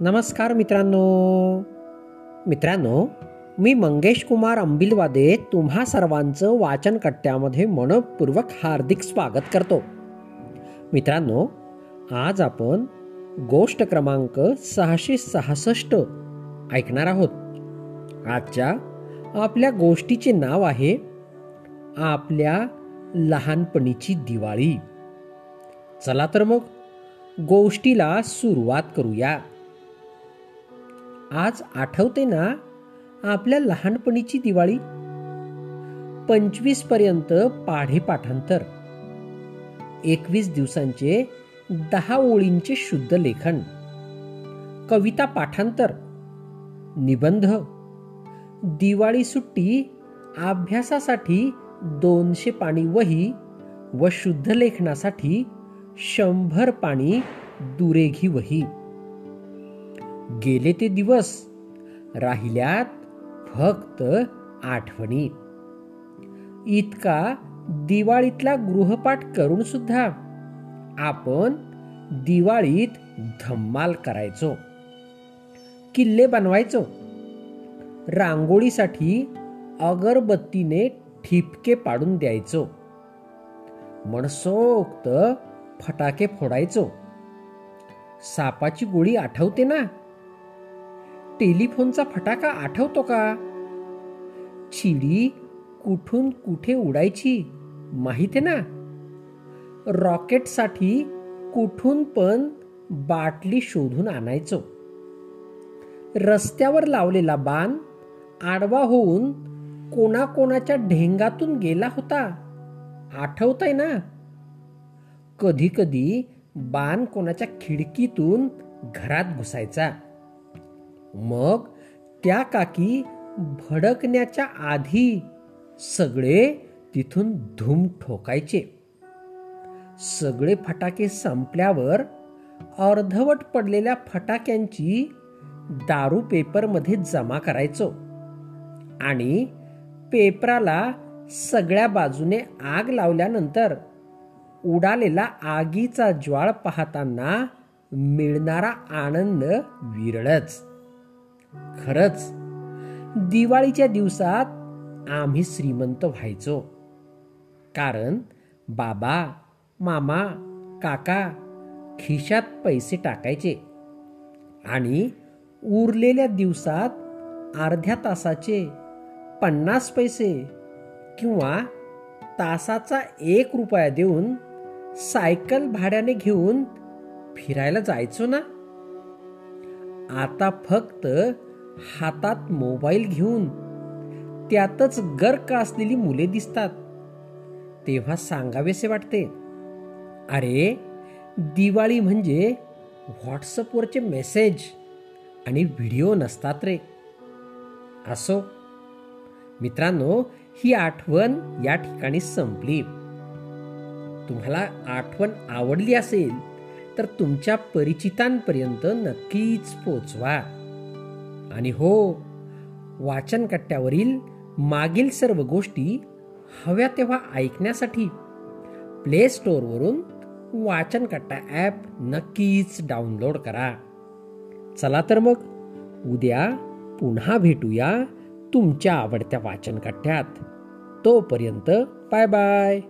नमस्कार मित्रांनो. मित्रांनो मी मंगेश कुमार अंबिलवादे तुम्हा सर्वांचं वाचन कट्ट्यामध्ये मनपूर्वक हार्दिक स्वागत करतो. मित्रांनो आज आपण गोष्ट क्रमांक सहाशे सहासष्ट ऐकणार आहोत. आजच्या आपल्या गोष्टीचे नाव आहे आपल्या लहानपणीची दिवाळी. चला तर मग गोष्टीला सुरुवात करूया. आज आठवते ना आपल्या लहानपणीची दिवाळी? पंचवीसपर्यंत पाढे पाठांतर. एकवीस दिवसांचे दहा ओळींचे शुद्ध लेखन. कविता पाठांतर. निबंध. दिवाळी सुट्टी अभ्यासासाठी दोनशे पाणी वही व शुद्ध लेखनासाठी शंभर पाणी दुरेघी वही. गेले ते दिवस. राहिल्यात फक्त आठवणी. इतका दिवाळीतला गृहपाठ करून सुद्धा आपण दिवाळीत धम्माल करायचो. किल्ले बनवायचो. रांगोळीसाठी अगरबत्तीने ठिपके पाडून द्यायचो. मनसोक्त फटाके फोडायचो. सापाची गोळी आठवते ना? टेलिफोनचा फटाका आठवतो का? चिडी कुठून कुठे उडायची माहिती ना? रॉकेटसाठी कुठून पण बाटली शोधून आणायचो. रस्त्यावर लावलेला बाण आडवा होऊन कोणाकोणाच्या ढेंगातून गेला होता. आठवत आहे ना? कधी कधी बाण कोणाच्या खिडकीतून घरात घुसायचा. मग त्या काकी भडकण्याच्या आधी सगळे तिथून धूम ठोकायचे. सगळे फटाके संपल्यावर अर्धवट पडलेल्या फटाक्यांची दारू पेपरमध्ये जमा करायचो आणि पेपराला सगळ्या बाजूने आग लावल्यानंतर उडालेला आगीचा ज्वाळ पाहताना मिळणारा आनंद विरळच. खरच दिवाळीच्या दिवसात आम्ही श्रीमंत व्हायचो. कारण बाबा मामा काका खिशात पैसे टाकायचे आणि उरलेल्या दिवसात अर्ध्या तासाचे पन्नास पैसे किंवा तासाचा एक रुपया देऊन सायकल भाड्याने घेऊन फिरायला जायचो ना? आता फक्त हातात मोबाईल घेऊन त्यातच गर्क असलेली मुले दिसतात. तेव्हा सांगावेसे वाटते अरे दिवाळी म्हणजे व्हॉट्सअपवरचे मेसेज आणि व्हिडिओ नसतात रे. असो मित्रांनो ही आठवण या ठिकाणी संपली. तुम्हाला आठवण आवडली असेल तर तुमच्या परिचितांपर्यंत नक्कीच पोचवा. आणि हो वाचन कट्ट्यावरील मागील सर्व गोष्टी हव्या तेव्हा ऐकण्यासाठी प्ले स्टोअरवरून वाचन कट्टा ॲप नक्कीच डाउनलोड करा. चला तर मग उद्या पुन्हा भेटूया तुमच्या आवडत्या वाचन कट्ट्यात तोपर्यंत बाय बाय